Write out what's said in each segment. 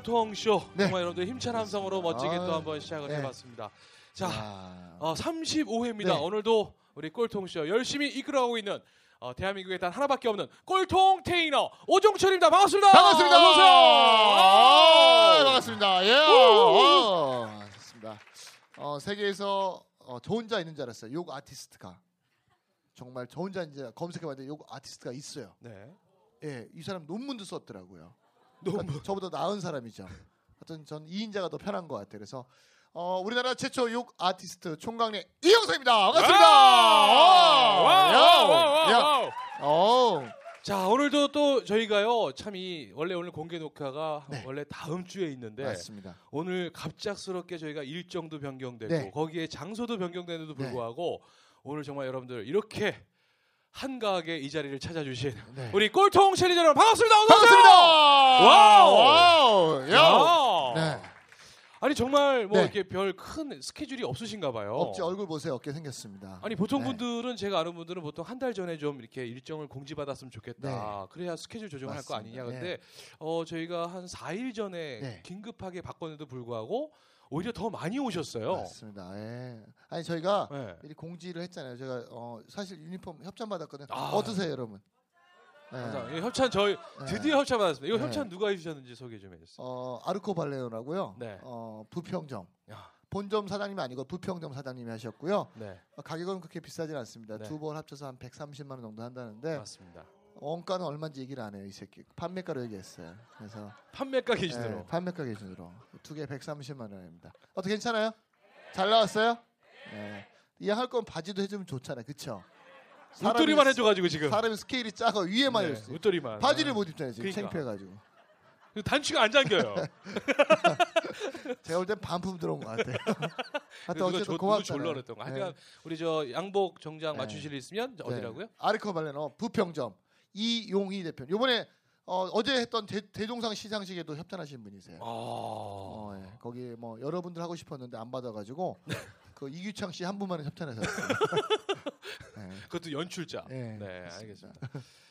꼴통쇼 네. 정말 여러분들 힘찬 함성으로 멋지게 아, 또 한번 시작을 네. 해봤습니다. 자 아, 어, 35회입니다. 네. 오늘도 우리 꼴통쇼 열심히 이끌어가고 있는 어, 대한민국에 단 하나밖에 없는 꼴통 테이너 오종철입니다. 반갑습니다. 반갑습니다. 어서 오세요. 아, 반갑습니다. 예. 어, 좋습니다. 어, 세계에서 어, 저 혼자 있는 줄 알았어요. 욕 아티스트가. 정말 저 혼자 이제 검색해봤는데 욕 아티스트가 있어요. 네. 예, 이 사람 논문도 썼더라고요. 그러니까 저보다 나은 사람이죠. 하여튼 전 2인자가 더 편한 것 같아요. 그래서 어, 우리나라 최초 욕 아티스트 총각네 이영석입니다. 반갑습니다. 와우, 와우, 와우, 와우, 야, 와우. 어, 자 오늘도 또 저희가요 참 이 원래 오늘 공개 녹화가 네. 원래 다음 주에 있는데 맞습니다. 오늘 갑작스럽게 저희가 일정도 변경되고 네. 거기에 장소도 변경되는데도 불구하고 오늘 정말 여러분들 이렇게 한가하게 이 자리를 찾아주신 네. 우리 꼴통 challenger 여러분 반갑습니다. 반갑습니다. Wow. Wow. 야. 야. 네. 아니 정말 뭐 네. 이렇게 별 큰 스케줄이 없으신가 봐요. 없지 얼굴 보세요. 없게 생겼습니다. 아니 보통 네. 분들은 제가 아는 분들은 보통 한 달 전에 좀 이렇게 일정을 공지받았으면 좋겠다. 그래야 스케줄 조정을 할 거. 아니냐. 근데 어 저희가 한 4일 전에 네. 긴급하게 바꿨는데도 불구하고 오히려 더 많이 오셨어요. 맞습니다. 예. 아니 저희가 네. 미리 공지를 했잖아요. 제가 어, 사실 유니폼 협찬 받았거든요. 아. 어떠세요, 여러분? 네. 이 협찬 저희 네. 드디어 협찬 받았습니다. 이거 네. 협찬 누가 해주셨는지 소개 좀 해주세요. 어, 아르코 발레오라고요. 네. 어, 부평점. 야. 본점 사장님이 아니고 부평점 사장님이 하셨고요. 네, 어, 가격은 그렇게 비싸진 않습니다. 네. 두번 합쳐서 한 130만 원 정도 한다는데 맞습니다. 원가는 얼마인지 얘기를 안 해요, 이 새끼. 판매가로 얘기했어요. 그래서 판매가 기준으로. 네, 판매가 기준으로 두 개 130만 원입니다. 어떻게 괜찮아요? 잘 나왔어요? 네. 이왕 할 거면 바지도 해주면 좋잖아요, 그쵸? 웃돌이만 해줘가지고 지금. 사람이 스케일이 작아 위에만 네, 입었어요. 웃돌이만. 바지를 못 입잖아요 지금 그러니까. 창피해가지고. 그 단추가 안 잠겨요. 제가 볼 땐 반품 들어온 것 같아요. 하여튼 어쨌든 조- 누구 고맙잖아요. 졸라 그랬던 거. 네. 하여간 우리 저 양복 정장 네. 맞추실 일 있으면 어디라고요? 네. 아르코 발레노 부평점 이용희 대표. 요번에 어, 어제 했던 대, 대종상 시상식에도 협찬하신 분이세요. 아. 어, 예. 거기 뭐 여러분들 하고 싶었는데 안 받아가지고 그 이규창 씨 한 분만은 협찬해서 네. 그것도 연출자. 네, 네. 알겠습니다.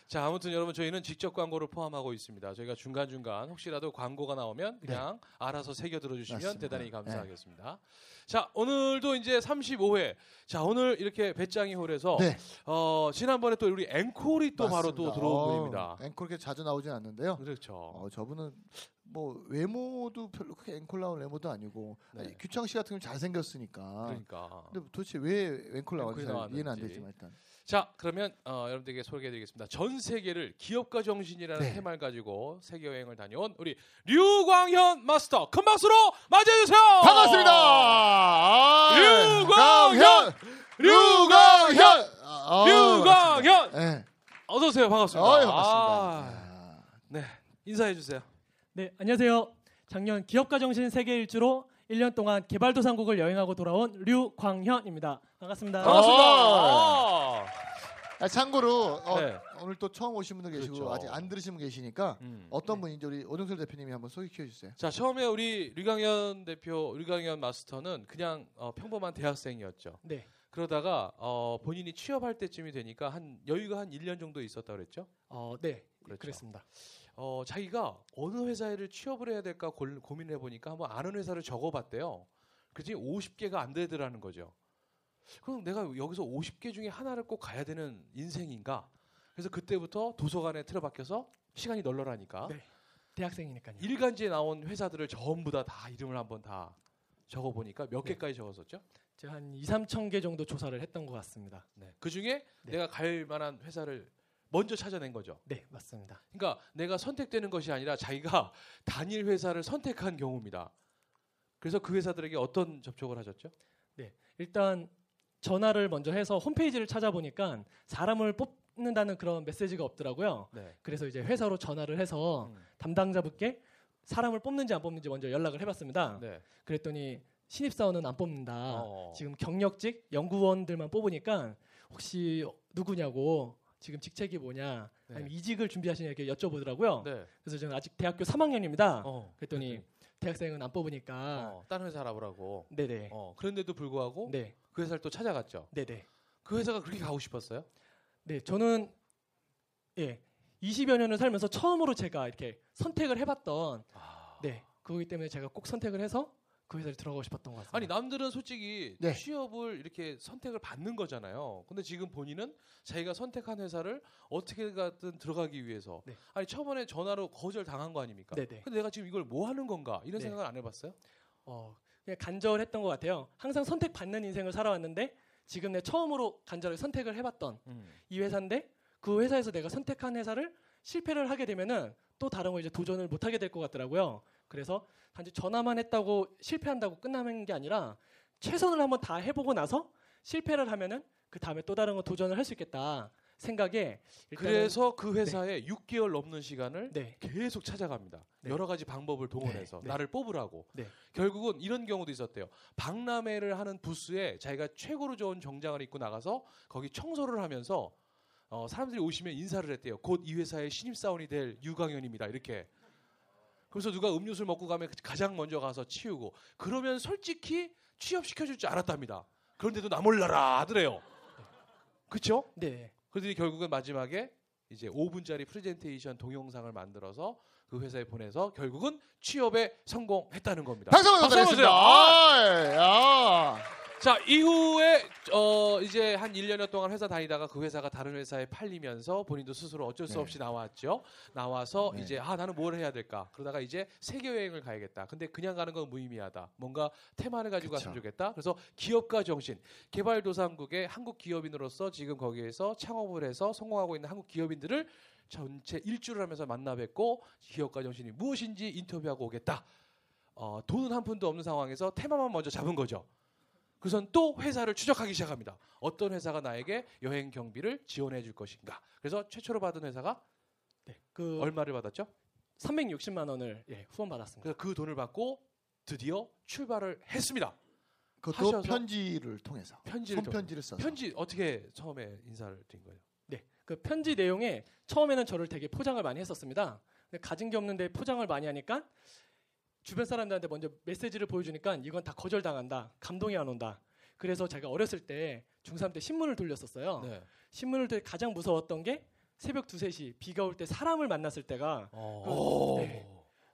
자, 아무튼 여러분 저희는 직접 광고를 포함하고 있습니다. 저희가 중간 중간 혹시라도 광고가 나오면 그냥 알아서 새겨 들어주시면 네. 맞습니다. 대단히 감사하겠습니다. 자, 오늘도 이제 35회. 자, 오늘 이렇게 배짱이 홀에서 네. 어, 지난번에 또 우리 앵콜이 또 바로 또 맞습니다. 들어온 어, 분입니다. 앵콜 그렇게 자주 나오진 않는데요. 그렇죠. 어, 저분은 뭐 외모도 별로 크게 앵콜 나온 외모도 아니고 네. 아니, 규창 씨 같은 경우 잘 생겼으니까. 그러니까. 근데 도대체 왜 앵콜 나왔는지 잘 이해는 안. 되지만 일단. 자, 그러면 어, 여러분들에게 소개해드리겠습니다. 전 세계를 기업가 정신이라는 네. 테마를 가지고 세계 여행을 다녀온 우리 류광현 마스터 큰 박수로 맞이해주세요. 반갑습니다. 아, 류광현! 류광현! 아, 류광현 네. 어서 오세요. 반갑습니다. 어이, 아, 반갑습니다. 네, 인사해 주세요. 네, 안녕하세요. 작년 기업가 정신 세계 일주로 1년 동안 개발도상국을 여행하고 돌아온 류광현입니다. 반갑습니다. 반갑습니다. 아. 아. 아, 참고로 어, 네. 오늘 또 처음 오신 분들 계시고 그렇죠. 아직 안 들으신 분 계시니까 음. 어떤 분인지 우리 오정철 대표님이 한번 소개해 주세요. 자, 처음에 우리 류광현 대표, 류광현 마스터는 그냥 어, 평범한 대학생이었죠. 네. 그러다가 어, 본인이 취업할 때쯤이 되니까 한 여유가 한 1년 정도 있었다 그랬죠? 어, 네. 그렇죠. 그랬습니다. 어, 자기가 어느 회사를 취업을 해야 될까 골- 고민을 해보니까 한번 아는 회사를 적어봤대요. 그지 50개가 안 되더라는 거죠. 그럼 내가 여기서 50개 중에 하나를 꼭 가야 되는 인생인가? 그래서 그때부터 도서관에 틀어박혀서 시간이 널널하니까 네. 대학생이니까요. 일간지에 나온 회사들을 전부 다 다 이름을 한번 다 적어 보니까 몇 네. 개까지 적었었죠? 제가 한 2, 3천 개 정도 조사를 했던 것 같습니다. 네. 그 중에 네. 내가 갈 만한 회사를 먼저 찾아낸 거죠. 네, 맞습니다. 그러니까 내가 선택되는 것이 아니라 자기가 단일 회사를 선택한 경우입니다. 그래서 그 회사들에게 어떤 접촉을 하셨죠? 일단 전화를 먼저 해서 홈페이지를 찾아보니까 사람을 뽑는다는 그런 메시지가 없더라고요. 네. 그래서 이제 회사로 전화를 해서 음. 담당자분께 사람을 뽑는지 안 뽑는지 먼저 연락을 해봤습니다. 네. 그랬더니 신입사원은 안 뽑는다. 어. 지금 경력직 연구원들만 뽑으니까 혹시 누구냐고 지금 직책이 뭐냐 네. 아니면 이직을 준비하시냐 이렇게 여쭤보더라고요. 네. 그래서 저는 아직 대학교 3학년입니다. 어. 그랬더니 대학생은 안 뽑으니까 어, 다른 회사 알아보라고. 네네 어, 그런데도 불구하고 네 그 회사를 또 찾아갔죠. 네네 그 회사가 그렇게 가고 싶었어요? 네 저는 예 20여 년을 살면서 처음으로 제가 이렇게 선택을 해봤던 아. 네 그거기 때문에 제가 꼭 선택을 해서 그 회사를 들어가고 싶었던 것 같습니다. 아니 남들은 솔직히 네. 취업을 이렇게 선택을 받는 거잖아요. 근데 지금 본인은 자기가 선택한 회사를 어떻게 가든 들어가기 위해서 네. 아니 처음에 전화로 거절 당한 거 아닙니까? 네네. 근데 내가 지금 이걸 뭐 하는 건가 이런 네. 생각을 안 해봤어요? 어, 그냥 간절했던 것 같아요. 항상 선택 받는 인생을 살아왔는데 지금 내 처음으로 간절하게 선택을 해봤던 이 회사인데 그 회사에서 내가 선택한 회사를 실패를 하게 되면은 또 다른 거 이제 도전을 못 하게 될 것 같더라고요. 그래서 단지 전화만 했다고 실패한다고 끝나는 게 아니라 최선을 한번 다 해보고 나서 실패를 하면은 그 다음에 또 다른 거 도전을 할 수 있겠다 생각에 그래서 그 회사에 6개월 넘는 시간을 네 계속 찾아갑니다. 네. 여러 가지 방법을 동원해서 네. 나를 뽑으라고. 네. 결국은 이런 경우도 있었대요. 박람회를 하는 부스에 자기가 최고로 좋은 정장을 입고 나가서 거기 청소를 하면서 어, 사람들이 오시면 인사를 했대요. 곧 이 회사의 신입 사원이 될 유강현입니다. 이렇게. 그래서 누가 음료수를 먹고 가면 가장 먼저 가서 치우고 그러면 솔직히 취업시켜줄 줄 알았답니다. 그런데도 나 몰라라 하더래요. 그렇죠? 네. 그들이 결국은 마지막에 이제 5분짜리 프레젠테이션 동영상을 만들어서 그 회사에 보내서 결국은 취업에 성공했다는 겁니다. 박수 한번 박수 한번 드리겠습니다. 자 이후에 어 이제 한 1년여 동안 회사 다니다가 그 회사가 다른 회사에 팔리면서 본인도 스스로 어쩔 수 네. 없이 나왔죠. 나와서 네. 이제 아 나는 뭘 해야 될까? 그러다가 이제 세계 여행을 가야겠다. 근데 그냥 가는 건 무의미하다. 뭔가 테마를 가지고 그쵸. 갔으면 좋겠다. 그래서 기업가 정신, 개발도상국의 한국 기업인으로서 지금 거기에서 창업을 해서 성공하고 있는 한국 기업인들을 전체 일주를 하면서 만나 뵙고 기업가 정신이 무엇인지 인터뷰하고 오겠다. 어, 돈은 한 푼도 없는 상황에서 테마만 먼저 잡은 거죠. 그래서 또 회사를 추적하기 시작합니다. 어떤 회사가 나에게 여행 경비를 지원해 줄 것인가. 그래서 최초로 받은 회사가 네. 그 얼마를 받았죠? 360만 원을 예, 후원 받았습니다. 그래서 그 돈을 받고 드디어 출발을 했습니다. 그것도 하셔서 편지를 통해서 편지를 손편지를 써서 편지 어떻게 처음에 인사를 드린 거예요? 네, 그 편지 내용에 처음에는 저를 되게 포장을 많이 했었습니다. 가진 게 없는데 포장을 많이 하니까 주변 사람들한테 먼저 메시지를 보여주니까 이건 다 거절당한다, 감동이 안 온다. 그래서 제가 어렸을 때 중3 때 신문을 돌렸었어요. 네. 신문을 돌때 가장 무서웠던 게 새벽 2, 3시 비가 올 때 사람을 만났을 때가 어. 네.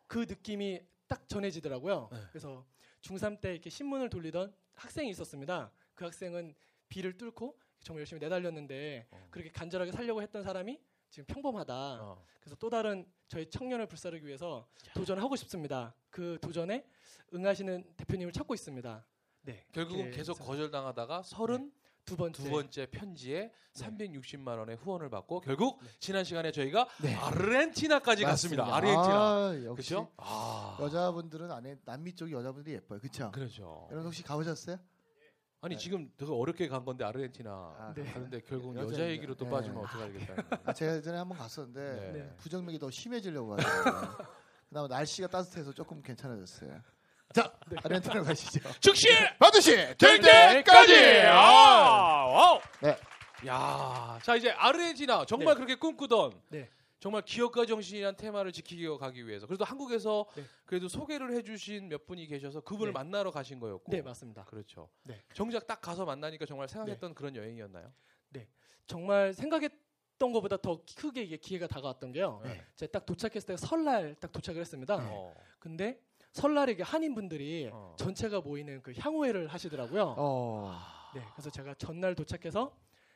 그 느낌이 딱 전해지더라고요. 네. 그래서 중3 때 이렇게 신문을 돌리던 학생이 있었습니다. 그 학생은 비를 뚫고 정말 열심히 내달렸는데 어. 그렇게 간절하게 살려고 했던 사람이 지금 평범하다. 어. 그래서 또 다른 저희 청년을 불사르기 위해서 도전하고 싶습니다. 그 도전에 응하시는 대표님을 찾고 있습니다. 네. 결국은 계속 거절당하다가 서른 두 번째, 두 번째 편지에 네. 360만 원의 후원을 받고 결국 지난 시간에 저희가 네. 아르헨티나까지 갔습니다. 맞습니다. 아르헨티나. 아, 역시 그렇죠? 아. 여자분들은 안에 남미 쪽이 여자분들이 예뻐요. 그렇죠? 그렇죠. 여러분 혹시 가보셨어요? 아니 네. 지금 되게 어렵게 간 건데 아르헨티나 아, 네. 가는데 결국 여자 여자 얘기로 또 네. 빠지면 어떡하겠다. 아, 제가 예전에 한번 갔었는데 네. 네. 부정맥이 더 심해지려고 하더라고요. 그다음 날씨가 따뜻해서 조금 괜찮아졌어요. 자, 아르헨티나 가시죠. 즉시 반드시 될될 때까지. 때까지. 아, wow. 네. 야, 자 이제 아르헨티나 정말 네. 그렇게 꿈꾸던 네. 정말 기업가 정신이란 테마를 지키기 가기 위해서 그래도 한국에서 네. 그래도 소개를 해주신 몇 분이 계셔서 그분을 네. 만나러 가신 거였고. 네 맞습니다. 그렇죠. 네. 정작 딱 가서 만나니까 정말 생각했던 그런 여행이었나요? 정말 생각했던 것보다 더 크게 이게 기회가 다가왔던 게요. 네. 제가 딱 도착했을 때 설날 딱 도착을 했습니다. 네. 어. 근데 설날에 이게 한인분들이 어. 전체가 모이는 그 향후회를 하시더라고요. 어. 네, 그래서 제가 전날 도착해서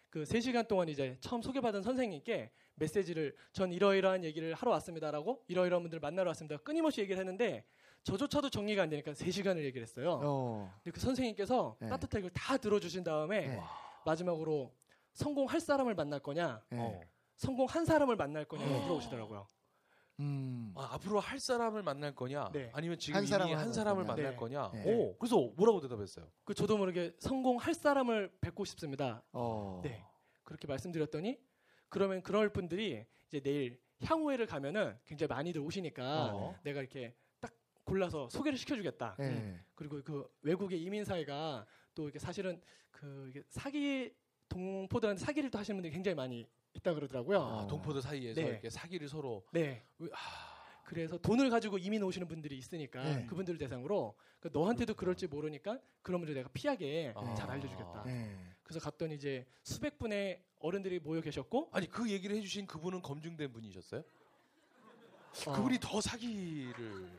그 3시간 동안 이제 처음 소개받은 선생님께 메시지를 전 이러이러한 얘기를 하러 왔습니다라고 이러이러한 분들 만나러 왔습니다. 끊임없이 얘기를 했는데 저조차도 정리가 안 되니까 3시간을 얘기를 했어요. 어. 근데 그 선생님께서 네. 따뜻하게 이걸 다 들어주신 다음에 네. 마지막으로 성공할 사람을 만날 거냐, 네. 어. 성공한 사람을 만날 거냐 어. 물어보시더라고요. 음. 아, 앞으로 할 사람을 만날 거냐? 네. 아니면 지금 한 이미 사람을 한 만날 사람을 거냐? 만날 네. 거냐? 네. 오, 그래서 뭐라고 대답했어요? 그 저도 모르게 성공할 사람을 뵙고 싶습니다. 어. 네. 그렇게 말씀드렸더니 그러면 그럴 분들이 이제 내일 향후회를 가면은 굉장히 많이들 오시니까 어. 내가 이렇게 딱 골라서 소개를 시켜주겠다. 네. 음. 그리고 그 외국의 이민 사회가 또 이렇게 사실은 그 이게 사기 동포들한테 사기를 또 하시는 분들이 굉장히 많이 있다 그러더라고요. 아, 동포들 사이에서 네. 이렇게 사기를 서로 네. 왜- 아, 그래서 돈을 가지고 이민 오시는 분들이 있으니까 네. 그분들을 대상으로 그 너한테도 그럴지 모르니까 그런 분들 내가 피하게 아. 잘 알려주겠다. 네. 그래서 갔더니 이제 수백 분의 어른들이 모여 계셨고 아니 그 얘기를 해주신 그분은 검증된 분이셨어요? 어, 그분이 더 사기를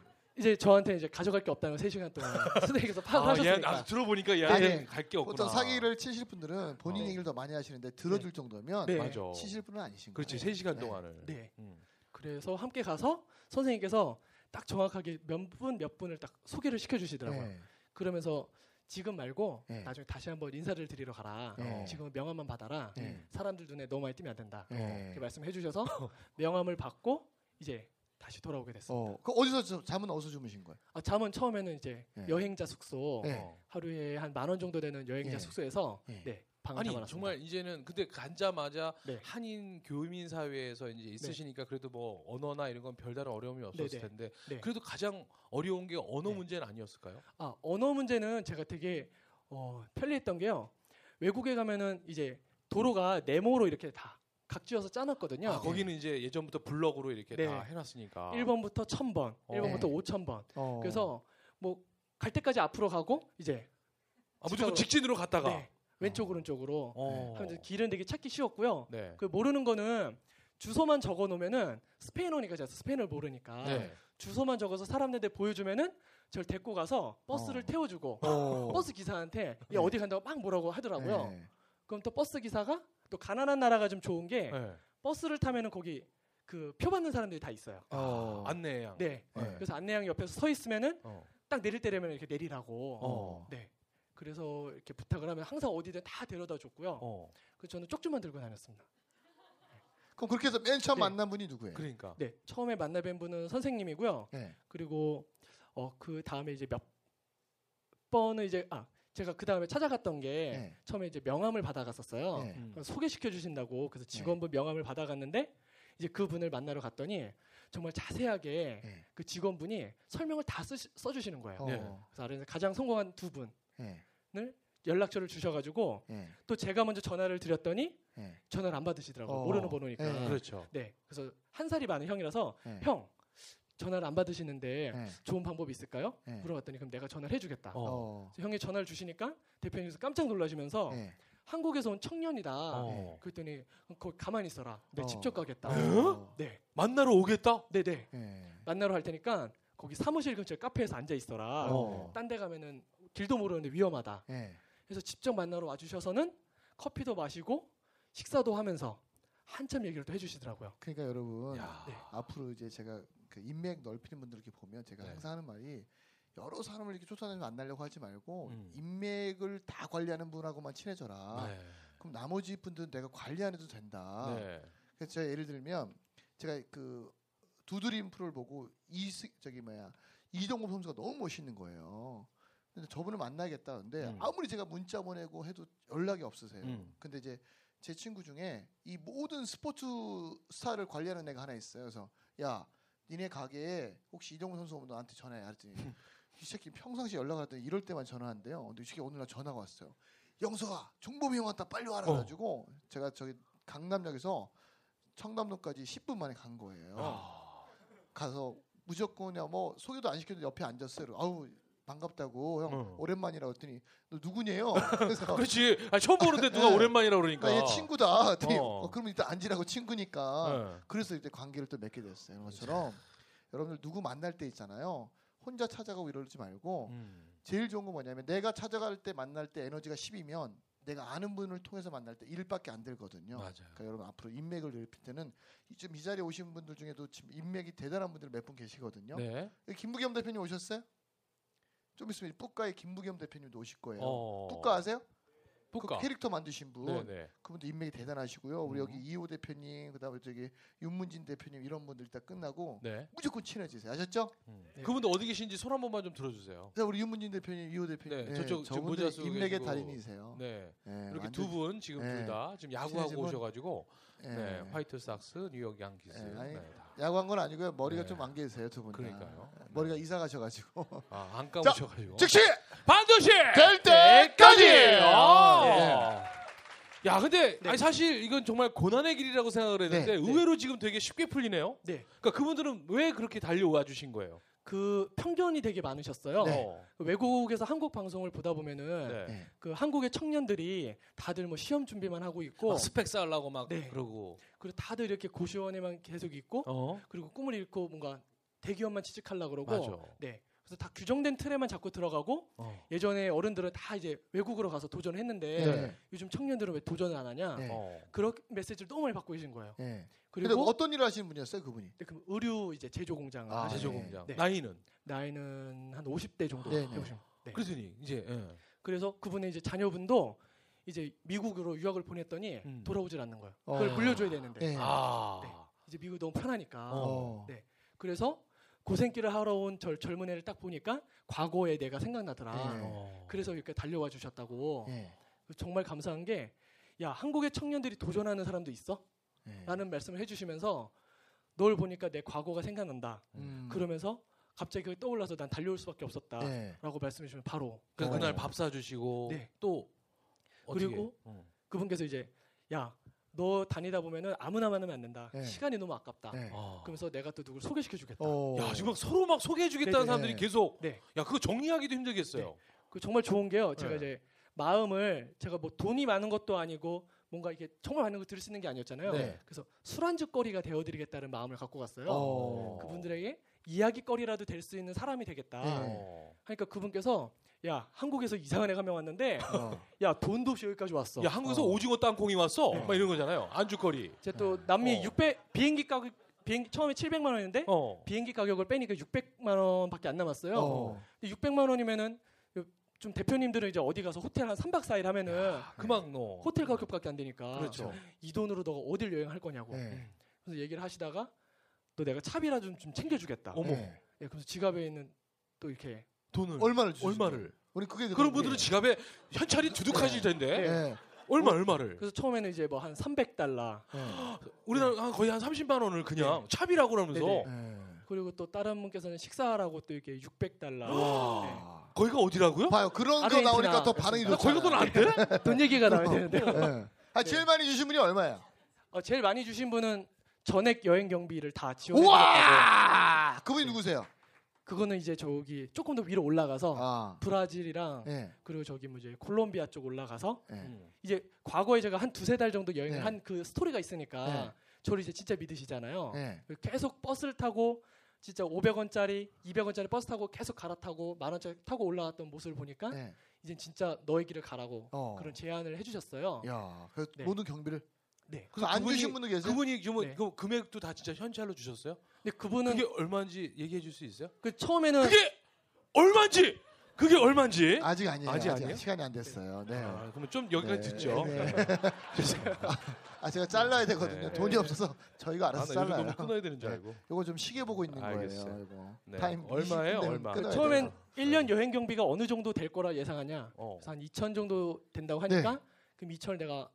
이제 저한테 이제 가져갈 게 없다는 3시간 동안 선생님께서 아, 파악하셨으니까 얘, 아, 들어보니까 얘 아니, 아니 갈게 없구나. 보통 사기를 치실 분들은 본인 어. 얘기를 더 많이 하시는데 들어줄 정도면 네. 맞아. 치실 분은 아니신 그렇지 거예요. 3시간 네. 동안을. 네. 음. 그래서 함께 가서 선생님께서 딱 정확하게 몇분몇 분을 딱 소개를 시켜주시더라고요. 네. 그러면서 지금 말고 네. 나중에 다시 한번 인사를 드리러 가라. 네. 지금은 명함만 받아라. 네. 사람들 눈에 너무 많이 띄면 안 된다. 네. 이렇게 말씀해 주셔서 명함을 받고 이제 다시 돌아오게 됐습니다. 어. 그 어디서 저- 잠은 어디서 주무신 거예요? 아, 잠은 처음에는 이제 네. 여행자 숙소 네. 어. 하루에 한 만 원 정도 되는 여행자 네. 숙소에서 네. 네, 방을 아니. 정말 이제는 근데 간자마자 네. 한인 교민 사회에서 이제 있으시니까 그래도 뭐 언어나 이런 건 별다른 어려움이 없었을 네네. 텐데 네. 그래도 가장 어려운 게 언어 네. 문제는 아니었을까요? 아 언어 문제는 제가 되게 어, 편리했던 게요. 외국에 가면은 이제 도로가 네모로 이렇게 다 각지어서 짜놨거든요. 아, 거기는 이제 예전부터 블럭으로 이렇게 네. 다 해놨으니까. 1번부터 1000번, 어. 1번부터 5000번. 어. 그래서 뭐 갈 때까지 앞으로 가고 이제 아, 무조건. 직진으로 갔다가. 네, 왼쪽 오른쪽으로 어. 하면 길은 되게 찾기 쉬웠고요. 네. 그 모르는 거는 주소만 적어 놓으면은 스페인어니까 제가 스페인어를 모르니까 네. 주소만 적어서 사람들한테 보여주면은 저를 데리고 가서 버스를 어. 태워주고 어. 버스 기사한테 네. 얘 어디 간다고 막 뭐라고 하더라고요. 네. 그럼 또 버스 기사가 또 가난한 나라가 좀 좋은 게 네. 버스를 타면은 거기 그 표 받는 사람들이 다 있어요. 어. 안내양. 네. 네. 그래서 안내양 옆에서 서 있으면은 어. 딱 내릴 때 되면 이렇게 내리라고. 어. 네. 그래서 이렇게 부탁을 하면 항상 어디든 다 데려다 줬고요. 어. 그래서 저는 쪽지만 들고 다녔습니다. 그럼 그렇게 해서 맨 처음 네. 만난 분이 누구예요? 그러니까. 네. 처음에 만나 뵌 분은 선생님이고요. 네. 그리고 어 그 다음에 이제 몇 번은 이제 아 제가 그 다음에 찾아갔던 게 네. 처음에 이제 명함을 받아갔었어요. 네. 음. 소개시켜 주신다고 그래서 직원분 명함을 받아갔는데 이제 그 분을 만나러 갔더니 정말 자세하게 네. 그 직원분이 설명을 다 쓰, 써주시는 거예요. 어. 네. 그래서 아래에서 가장 성공한 두 분을 네. 연락처를 주셔가지고 네. 또 제가 먼저 전화를 드렸더니 네. 전화를 안 받으시더라고요. 어. 모르는 번호니까. 네. 그렇죠. 네. 그래서 한 살이 많은 형이라서 네. 형 전화를 안 받으시는데 네. 좋은 방법이 있을까요? 네. 물어봤더니 그럼 내가 전화를 해주겠다. 어. 어. 그래서 형이 전화를 주시니까 대표님께서 깜짝 놀라시면서 네. 한국에서 온 청년이다. 어. 그랬더니 거기 가만히 있어라. 내 어. 직접 가겠다. 어. 네, 만나러 오겠다? 네, 네. 네. 만나러 할 테니까 거기 사무실 근처 카페에서 앉아 있어라. 어. 딴데 가면은 길도 모르는데 위험하다. 네. 그래서 직접 만나러 와주셔서는 커피도 마시고 식사도 하면서 한참 얘기를 또 해주시더라고요. 그러니까 여러분 야. 네. 앞으로 이제 제가 그 인맥 넓히는 분들 이렇게 보면 제가 네. 항상 하는 말이 여러 사람을 이렇게 쫓아다니면 만나려고 하지 말고 음. 인맥을 다 관리하는 분하고만 친해져라. 네. 그럼 나머지 분들은 내가 관리 안 해도 된다. 네. 그래서 제가 예를 들면 제가 그 두드림 프로를 보고 이 저기 뭐야 이동국 선수가 너무 멋있는 거예요. 근데 저분을 만나겠다. 근데 음. 아무리 제가 문자 보내고 해도 연락이 없으세요. 음. 근데 이제 제 친구 중에 이 모든 스포츠 스타를 관리하는 애가 하나 있어요. 그래서 야 니네 가게에 혹시 이동국 선수 오면 너한테 전화해. 그랬더니 이 새끼 평상시 연락 왔더니 이럴 때만 전화한대요. 근데 이 새끼 오늘 날 전화가 왔어요. 영서아 종범이 형 왔다 빨리 와라 어. 가지고 제가 저기 강남역에서 청담동까지 10분 만에 간 거예요. 아. 가서 무조건 그냥 뭐 소개도 안 시켜도 옆에 앉았어요. 아우 반갑다고 형 어. 오랜만이라고 했더니 너 누구냐요? 그래서 그렇지. 아, 처음 보는데 누가 네. 오랜만이라 그러니까. 그러니까 얘 친구다. 어. 어, 그러면 일단 앉으라고 친구니까. 네. 그래서 이제 관계를 또 맺게 됐어요. 그런 것처럼 여러분들 누구 만날 때 있잖아요. 혼자 찾아가고 이러지 말고 음. 제일 좋은 건 뭐냐면 내가 찾아갈 때 만날 때 에너지가 10이면 내가 아는 분을 통해서 만날 때 1밖에 안 들거든요. 맞아요. 그러니까 여러분 앞으로 인맥을 넓힐 때는 좀이 자리에 오신 분들 중에도 지금 인맥이 대단한 분들 몇 분 계시거든요. 네. 김부경 대표님 오셨어요? 좀 있으면 뿌까의 김부경 대표님도 오실 거예요. 어. 뿌까 아세요? 뿌까. 그 캐릭터 만드신 분. 네네. 그분도 인맥이 대단하시고요. 우리 음. 여기 이호 대표님, 그다음에 저기 윤문진 대표님 이런 분들 일단 끝나고 네. 무조건 친해지세요. 아셨죠? 음. 네. 그분들 어디 계신지 손 한 번만 좀 들어주세요. 자, 우리 윤문진 대표님, 이호 대표님, 네, 저쪽 지금 저분들 모자 쓰고 인맥의. 달인이세요. 네. 네, 이렇게 두 분 지금 네. 둘다 지금 야구하고 오셔가지고 예. 네. 화이트 삭스, 뉴욕 양키스. 네, 네, 다. 야구한 건 아니고요. 머리가 네. 좀안 계세요, 두 분. 다. 그러니까요. 머리가 이사 가셔가지고 아, 안 감으셔가지고. 즉시 반드시 될 때까지. 아. 예. 야, 근데 아니 사실 이건 정말 고난의 길이라고 생각을 했는데 네, 의외로 지금 되게 쉽게 풀리네요. 네. 그러니까 그분들은 왜 그렇게 달려와 주신 거예요? 그 편견이 되게 많으셨어요. 네. 어. 그 외국에서 한국 방송을 보다 보면은 네. 네. 그 한국의 청년들이 다들 뭐 시험 준비만 하고 있고 막 스펙 쌓으려고 막 네. 그러고. 그리고 다들 이렇게 고시원에만 계속 있고 어. 그리고 꿈을 잃고 뭔가 대기업만 취직하려고 그러고 맞아. 네. 그래서 다 규정된 틀에만 자꾸 들어가고 어. 예전에 어른들은 다 이제 외국으로 가서 도전했는데 네. 요즘 청년들은 왜 도전을 안 하냐 네. 어. 그런 메시지를 너무 많이 받고 계신 거예요. 네. 근데 그리고 뭐 어떤 일을 하시는 분이었어요, 그분이? 네, 그럼 의류 이제 제조 공장을 아, 하시죠. 제조 네. 공장. 네. 나이는 나이는 한 50대 정도 네, 네. 해보시면. 네. 그러더니 이제 예. 그래서 그분의 이제 자녀분도 이제 미국으로 유학을 보냈더니 음. 돌아오질 않는 거예요. 그걸 어. 물려줘야 되는데 네. 아. 네. 이제 미국 이 너무 편하니까. 어. 네. 그래서 고생길을 하러 온 절, 젊은 애를 딱 보니까 과거에 내가 생각나더라. 네. 어. 그래서 이렇게 달려와 주셨다고. 네. 정말 감사한 게, 야, 한국의 청년들이 도전하는 사람도 있어? 네. 라는 말씀을 해주시면서 널 보니까 내 과거가 생각난다. 음. 그러면서 갑자기 그게 떠올라서 난 달려올 수밖에 없었다. 네. 라고 말씀해 주시면 바로. 어. 그날 밥 사주시고 네. 또 어떻게? 그리고 어. 그분께서 이제, 야, 너 다니다 보면은 아무나 만나면 안 된다. 네. 시간이 너무 아깝다. 네. 아. 그러면서 내가 또 누굴 소개시켜 주겠다. 어. 야 지금 막 서로 막 소개해 주겠다는 네, 네. 사람들이 계속 네. 야 그거 정리하기도 힘들겠어요. 그 정말 좋은 게요. 제가 네. 이제 마음을 제가 뭐 돈이 많은 것도 아니고 뭔가 이게 정말 많은 걸 들을 수 있는 게 아니었잖아요. 네. 그래서 술안주거리가 되어드리겠다는 마음을 갖고 갔어요. 어. 그분들에게 이야기거리라도 될 수 있는 사람이 되겠다. 네. 어. 하니까 그분께서 야 한국에서 이상한 애가 명 왔는데 어. 야 돈도 없이 여기까지 왔어. 야 한국에서 어. 오징어 땅콩이 왔어. 네. 막 이런 거잖아요. 안주거리. 제가 또 남미 어. 600 비행기 가격 비행기 처음에 700만 원인데 어. 비행기 가격을 빼니까 600만 원밖에 안 남았어요. 어. 근데 600만 원이면은 좀 대표님들은 이제 어디 가서 호텔 한 3박 4일 하면은 그만 너. 호텔 가격밖에 안 되니까 그렇죠. 이 돈으로 너가 어딜 여행할 거냐고. 네. 그래서 얘기를 하시다가 또 내가 차비라도 좀, 좀 챙겨주겠다. 어머. 네. 예, 그래서 지갑에 있는 또 이렇게 돈을 얼마를 주시죠? 얼마를? 우리 그게 그런 분들은 지갑에 현찰이 두둑하실 텐데 네. 얼마 얼마를? 그래서 처음에는 이제 뭐 한 300달러 네. 우리나라 한 거의 한 30만 원을 그냥 차비라고 그러면서 네네. 네. 그리고 또 다른 분께서는 식사하라고 또 이렇게 600달러. 와. 거기가 어디라고요? 봐요. 그런 거 아르헨티나. 나오니까 더 반응이 나 좋잖아요. 거기가 돈안 돼? 네. 돈 얘기가 나와야 되는데 네. 아, 제일 많이 주신 분이 얼마예요? 어, 제일 많이 주신 분은 전액 여행 경비를 다 지원해드렸다고. 우와! 그분이 누구세요? 그거는 이제 저기 조금 더 위로 올라가서 아. 브라질이랑 네. 그리고 저기 뭐 이제 콜롬비아 쪽 올라가서 네. 음. 이제 과거에 제가 한 두세 달 정도 여행을 네. 한그 스토리가 있으니까 네. 저를 이제 진짜 믿으시잖아요. 네. 계속 버스를 타고 진짜 500원짜리, 200원짜리 버스 타고 계속 갈아타고 만 원짜리 타고 올라왔던 모습을 보니까 네. 이제 진짜 너의 길을 가라고 어. 그런 제안을 해주셨어요. 야, 그 네. 모든 경비를 네. 그래서 안 그분이- 주신 분도 계세요? 그분이 그, 네. 그 금액도 다 진짜 현찰로 주셨어요? 근데 그분은 그게 얼마인지 얘기해 줄 수 있어요? 그 처음에는 그게 얼마인지 그게 얼마인지 아직 아니에요. 아직 아직, 아니에요? 시간이 안 됐어요. 네. 아, 그러면 좀 여기까지 네, 듣죠. 네. 아, 제가 잘라야 되거든요. 네. 돈이 없어서 저희가 아, 나 알아서 요즘 잘라요. 너무 끊어야 되는 줄 네. 알고. 이거 좀 시계 보고 있는 알겠어요. 거예요. 이거. 네. 타임 얼마예요? 20분 되면 얼마? 처음엔 돼요. 1년 여행 경비가 어느 정도 될 거라 예상하냐? 어. 그래서 한 2천 정도 된다고 하니까 그럼 2천을 내가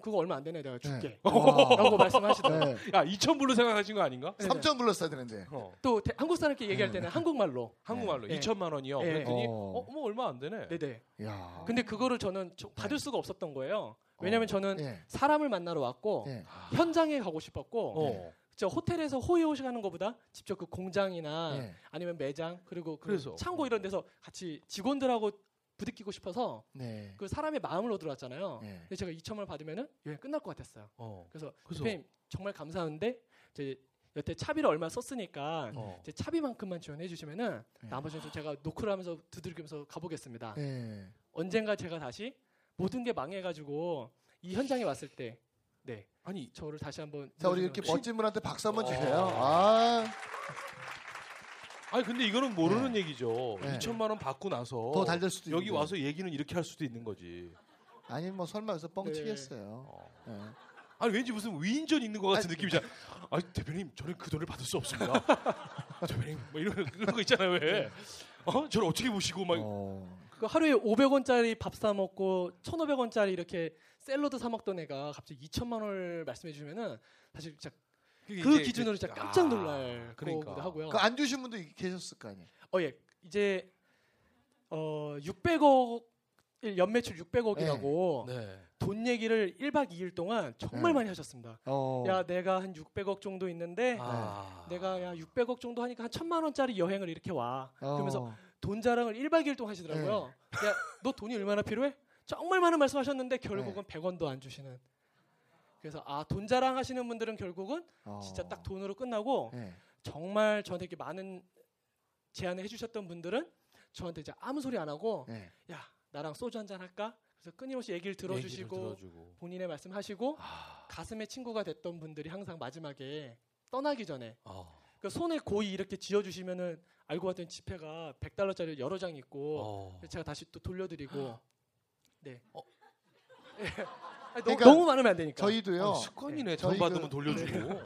그거 얼마 안 되네 내가 줄게. 와. 라고 말씀하시더라고요. 네. 야, 2천 불로 생각하신 거 아닌가? 네. 3천 불렀어야 되는데. 어. 또 대- 한국 사람끼리 얘기할 네. 때는 한국말로. 한국말로 네. 2천만 원이요. 네. 그랬더니 어. 어, 뭐 얼마 안 되네. 네네. 야. 근데 그거를 저는 저- 받을 수가 없었던 거예요. 왜냐면 어. 저는 예. 사람을 만나러 왔고 예. 현장에 가고 싶었고 어. 저 호텔에서 호이호시 가는 것보다 직접 그 공장이나 예. 아니면 매장 그리고 그 그래서. 창고 이런 데서 같이 직원들하고 부딪히고 싶어서 네. 그 사람의 마음을 얻으러 왔잖아요. 예. 근데 제가 2천만 원 받으면은 여행 끝날 것 같았어요. 어. 그래서 그래서 대표님 정말 감사한데 이제 여태 차비를 얼마 썼으니까 어. 이제 차비만큼만 지원해 주시면은 네. 나머지는 좀 제가 노크를 하면서 두들기면서 가보겠습니다. 예. 언젠가 제가 다시 모든 게 망해가지고 이 현장에 왔을 때, 네 아니 저를 다시 한번 자 우리 이렇게 멋진 분한테 박수 한번 어. 주세요. 아, 아니 근데 이거는 모르는 얘기죠. 네. 2천만 원 받고 나서 더 잘 될 수도 여기 있는데. 와서 얘기는 이렇게 할 수도 있는 거지. 아니 뭐 설마 여기서 네. 뻥치겠어요. 어. 예. 아니 왠지 무슨 위인전 있는 것 같은 아니, 느낌이잖아. 아 대표님 저는 그 돈을 받을 수 없습니다. 대표님 뭐 이런 그런 거 있잖아요 왜? 어 저를 어떻게 보시고 막 어. 그 하루에 500원짜리 밥 사 먹고 1,500원짜리 이렇게 샐러드 사 먹던 애가 갑자기 2천만 원을 말씀해 주면은 사실 진짜 그게 그 이제 기준으로 그- 진짜 깜짝 아, 놀랄 그러니까. 거기도 하고요. 그안 주신 분도 계셨을 거 아니에요. 어 예. 이제 어 600억 연매출 600억이라고 네. 돈 얘기를 1박 2일 동안 정말 네. 많이 하셨습니다. 어. 야, 내가 한 600억 정도 있는데 아. 내가 야 600억 정도 하니까 한 천만 원짜리 여행을 이렇게 와. 어. 그러면서 돈 자랑을 1박 2일 동안 하시더라고요. 네. 야, 너 돈이 얼마나 필요해? 정말 많은 말씀하셨는데 결국은 100원도 안 주시는. 그래서 아, 돈 자랑하시는 분들은 결국은 어. 진짜 딱 돈으로 끝나고 예. 정말 저한테 이렇게 많은 제안을 해주셨던 분들은 저한테 이제 아무 소리 안 하고 예. 야 나랑 소주 한 잔 할까? 그래서 끊임없이 얘기를 들어주시고 얘기를 들어주고. 본인의 말씀하시고 아. 가슴의 친구가 됐던 분들이 항상 마지막에 떠나기 전에 어. 그 손에 고이 이렇게 쥐어주시면은 알고 봤더니 지폐가 100달러짜리 여러 장 있고 어. 제가 다시 또 돌려드리고 네. 어. 그러니까 너무 많으면 안 되니까. 저희도요. 아니, 습관이네. 저희 돈 받으면 그- 돌려주고.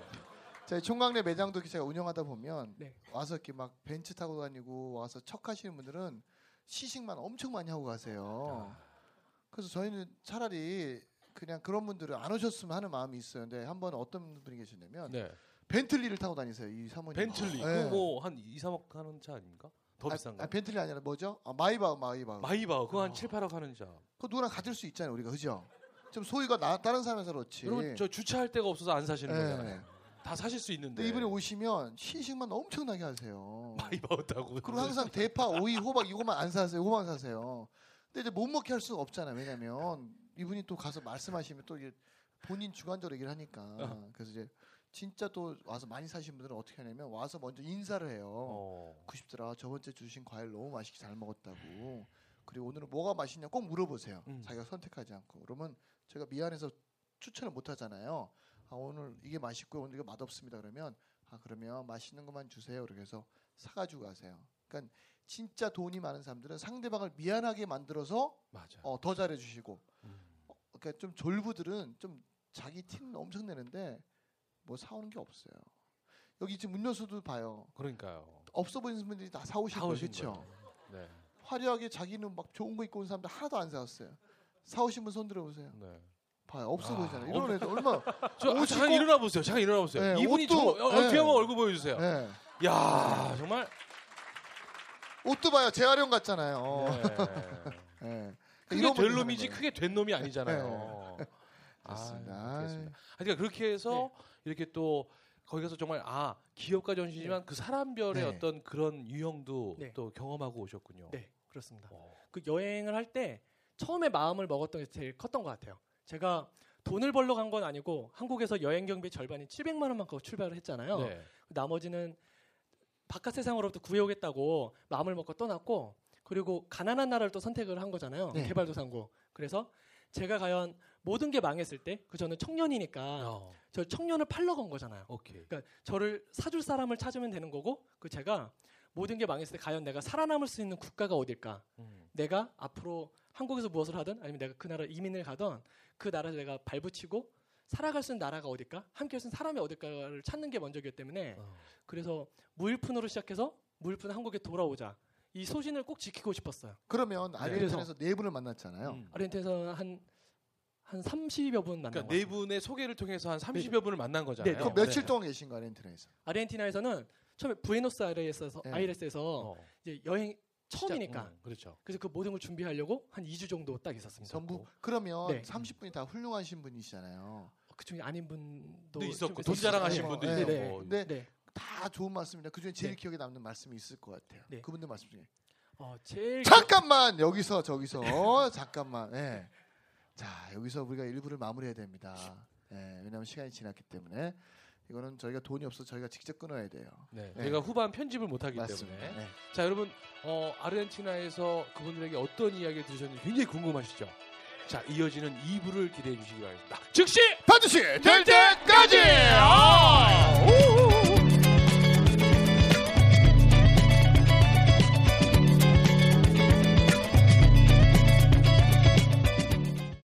저희 총각내 매장도 제가 운영하다 보면 네. 와서 이렇게 막 벤츠 타고 다니고 와서 척 하시는 분들은 시식만 엄청 많이 하고 가세요. 그래서 저희는 차라리 그냥 그런 분들은 안 오셨으면 하는 마음이 있어요. 근데 한 번 어떤 분이 계셨냐면 네. 벤틀리를 타고 다니세요. 이 사모님. 벤틀리. 네. 그거 뭐한 2, 3억 하는 차 아닙니까? 더 아, 비싼가? 아, 벤틀리 아니라 뭐죠? 아, 마이바흐 마이바흐. 마이바 그거 한 어. 7, 8억 하는 차. 그 누구나 가질 수 있잖아요. 우리가 그죠? 좀 소유가 나, 다른 사람에서 그렇지. 여러분 저 주차할 데가 없어서 안 사시는 예. 거잖아요. 다 사실 수 있는데. 근데 이분이 오시면 시식만 엄청나게 하세요. 마이바 타고. 그리고 항상 대파, 오이, 호박 이거만 안 사세요. 이거만 사세요. 근데 이제 못 먹게 할 수가 없잖아요. 왜냐면 이분이 또 가서 말씀하시면 또 이게 본인 주관적으로 얘기를 하니까. 어. 그래서 이제 진짜 또 와서 많이 사신 분들은 어떻게 하냐면 와서 먼저 인사를 해요. 어. 구십도로 저번 주에 주신 과일 너무 맛있게 잘 먹었다고. 그리고 오늘은 뭐가 맛있냐 꼭 물어보세요. 음. 자기가 선택하지 않고. 그러면 제가 미안해서 추천을 못 하잖아요. 아 오늘 이게 맛있고 오늘 이게 맛없습니다. 그러면 아 그러면 맛있는 것만 주세요. 해서 사가지고 가세요. 그러니까 진짜 돈이 많은 사람들은 상대방을 미안하게 만들어서. 어, 더 잘해주시고 음. 어, 그러니까 좀 졸부들은 좀 자기 티는 엄청 내는데 뭐 사오는 게 없어요. 여기 지금 음료수도 봐요. 그러니까요. 없어 보이는 분들이 다. 사오신 그렇죠? 거예요. 네. 화려하게 자기는 막 좋은 거 입고 온 사람들 하나도 안 사왔어요. 사오신 분 손 들어보세요. 네. 봐요. 없어 아, 보이잖아요. 이런 애들 얼마 저 아, 옷이 잠깐 꼭- 일어나 보세요. 잠깐 일어나 보세요. 네, 이분이 옷도- 저 어, 어떻게 네. 한번 얼굴 보여주세요. 네. 야 정말. 옷도 봐요. 재활용 같잖아요. 어. 네. 네. 크게 이런 될 분들 놈이지 사는 거예요. 크게 된 놈이 아니잖아요. 좋습니다. 아, 그렇습니다. 하여튼 그렇게 해서 이렇게 또 거기 가서 정말 아 기업가 정신이지만 그 사람별의 네. 어떤 그런 유형도 네. 또 경험하고 오셨군요. 네, 그렇습니다. 어. 그 여행을 할 때 처음에 마음을 먹었던 게 제일 컸던 것 같아요. 제가 돈을 벌러 간 건 아니고 한국에서 여행 경비 절반인 700만 원만 갖고 출발을 했잖아요. 네. 나머지는 바깥 세상으로부터 구해오겠다고 마음을 먹고 떠났고 그리고 가난한 나라를 또 선택을 한 거잖아요. 네. 개발도상국. 그래서 제가 과연 모든 게 망했을 때 그 저는 청년이니까 어, 저 청년을 팔러 간 거잖아요. 오케이. 그러니까 저를 사줄 사람을 찾으면 되는 거고 그 제가 모든 게 망했을 때 과연 내가 살아남을 수 있는 국가가 어딜까? 음. 내가 앞으로 한국에서 무엇을 하든 아니면 내가 그 나라 이민을 가든 그 나라에 내가 발붙이고 살아갈 수 있는 나라가 어딜까? 함께 할 수 있는 사람이 어딜까를 찾는 게 먼저이기 때문에 어. 그래서 무일푼으로 시작해서 무일푼 한국에 돌아오자 이 소신을 꼭 지키고 싶었어요. 그러면 아르헨티나에서 네 분을 만났잖아요. 음. 아르헨티나에서 한, 한 30여 분 만난 그러니까 것 네. 분의 소개를 통해서 한 30여 분을 만난 거잖아요. 네, 그럼 며칠 동안 계신 거 아르헨티나에서? 아르헨티나에서 처음에 부에노스아이레스에서 네. 아이레스에서 어, 이제 여행 처음이니까. 음, 그렇죠. 그래서 그 모든 걸 준비하려고 한 2주 정도 딱 있었습니다. 전부 그러면 네. 30분이 다 훌륭하신 분이시잖아요. 그 중에 아닌 분도 또좀 있었고. 돈 자랑하신 네. 분도 네, 있었고. 네. 근데 네. 다 좋은 말씀입니다. 그 중에 제일 네. 기억에 남는 말씀이 있을 것 같아요. 네. 그분들 말씀 중에. 어, 제일 잠깐만 여기서 저기서 어, 잠깐만. 예. 자 여기서 우리가 일부를 마무리해야 됩니다. 예, 왜냐하면 시간이 지났기 때문에 이거는 저희가 돈이 없어 서 저희가 직접 끊어야 돼요. 네, 네. 저희가 후반 편집을 못하기 맞습니다. 때문에. 네. 자, 여러분, 어, 아르헨티나에서 그분들에게 어떤 이야기를 들으셨는지 굉장히 궁금하시죠? 자, 이어지는 2부를 기대해 주시기 바랍니다. 즉시 반드시 될 때까지. 아!